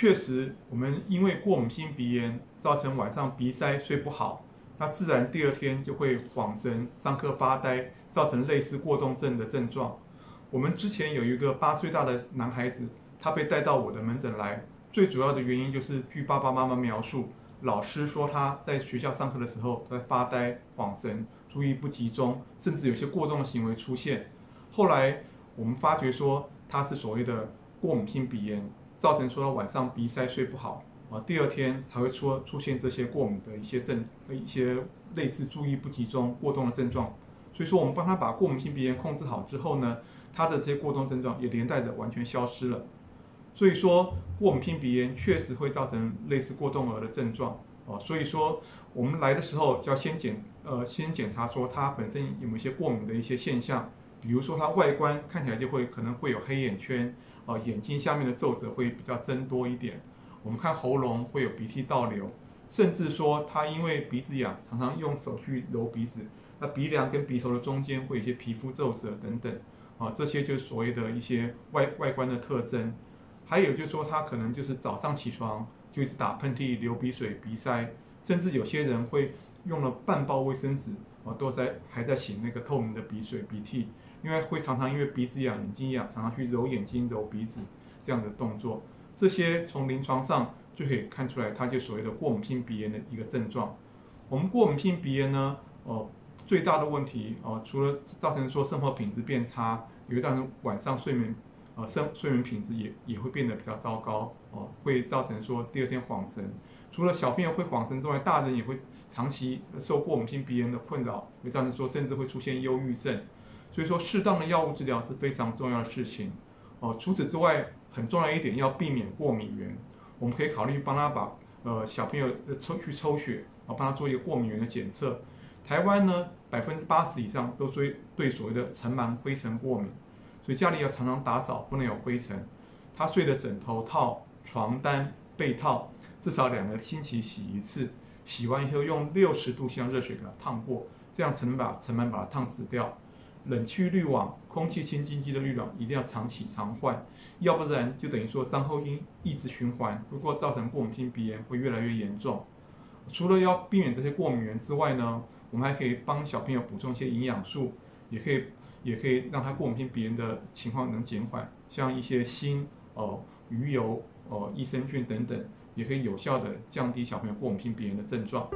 确实，我们因为过敏性鼻炎造成晚上鼻塞睡不好，那自然第二天就会恍神、上课发呆，造成类似过动症的症状。我们之前有一个八岁大的男孩子，他被带到我的门诊来，最主要的原因就是据爸爸妈妈描述，老师说他在学校上课的时候在发呆、恍神、注意不集中，甚至有些过动的行为出现。后来我们发觉说他是所谓的过敏性鼻炎，造成说他晚上鼻塞睡不好啊，第二天才会出出现这些过敏的一些症、一些类似注意不集中、过动的症状。所以说我们帮他把过敏性鼻炎控制好之后呢，他的这些过动症状也连带着完全消失了。所以说过敏性鼻炎确实会造成类似过动儿的症状哦。所以说我们来的时候就要先检呃先检查说他本身有没有一些过敏的一些现象。比如说，它外观看起来就会可能会有黑眼圈，啊，眼睛下面的皱褶会比较增多一点。我们看喉咙会有鼻涕倒流，甚至说它因为鼻子痒，常常用手去揉鼻子，那鼻梁跟鼻头的中间会有一些皮肤皱褶等等，啊，这些就是所谓的一些外外观的特征。还有就是说，他可能就是早上起床就一直打喷嚏、流鼻水、鼻塞，甚至有些人会用了半包卫生纸，啊，都在还在擤那个透明的鼻水、鼻涕。因为会常常因为鼻子痒、眼睛痒，常常去揉眼睛、揉鼻子这样的动作，这些从临床上就可以看出来，它就所谓的过敏性鼻炎的一个症状。我们过敏性鼻炎呢，哦，最大的问题哦，除了造成说生活品质变差，也会造成晚上睡眠，呃，生睡眠品质也也会变得比较糟糕哦，会造成说第二天恍神。除了小朋友会恍神之外，大人也会长期受过敏性鼻炎的困扰，会造成说甚至会出现忧郁症。所以说，适当的药物治疗是非常重要的事情哦。除此之外，很重要一点要避免过敏源。我们可以考虑帮他把呃小朋友抽去抽血，啊，帮他做一个过敏源的检测。台湾呢，百分之八十以上都对对所谓的尘螨灰尘过敏，所以家里要常常打扫，不能有灰尘。他睡的枕头套、床单、被套，至少两个星期洗一次。洗完以后用六十度香热水给它烫过，这样才能把尘螨把它烫死掉。冷气滤网、空气清净机的滤网一定要常洗常换，要不然就等于说脏后音一直循环，如果造成过敏性鼻炎会越来越严重。除了要避免这些过敏源之外呢，我们还可以帮小朋友补充一些营养素，也可以也可以让他过敏性鼻炎的情况能减缓，像一些锌、哦鱼油、哦益生菌等等，也可以有效的降低小朋友过敏性鼻炎的症状。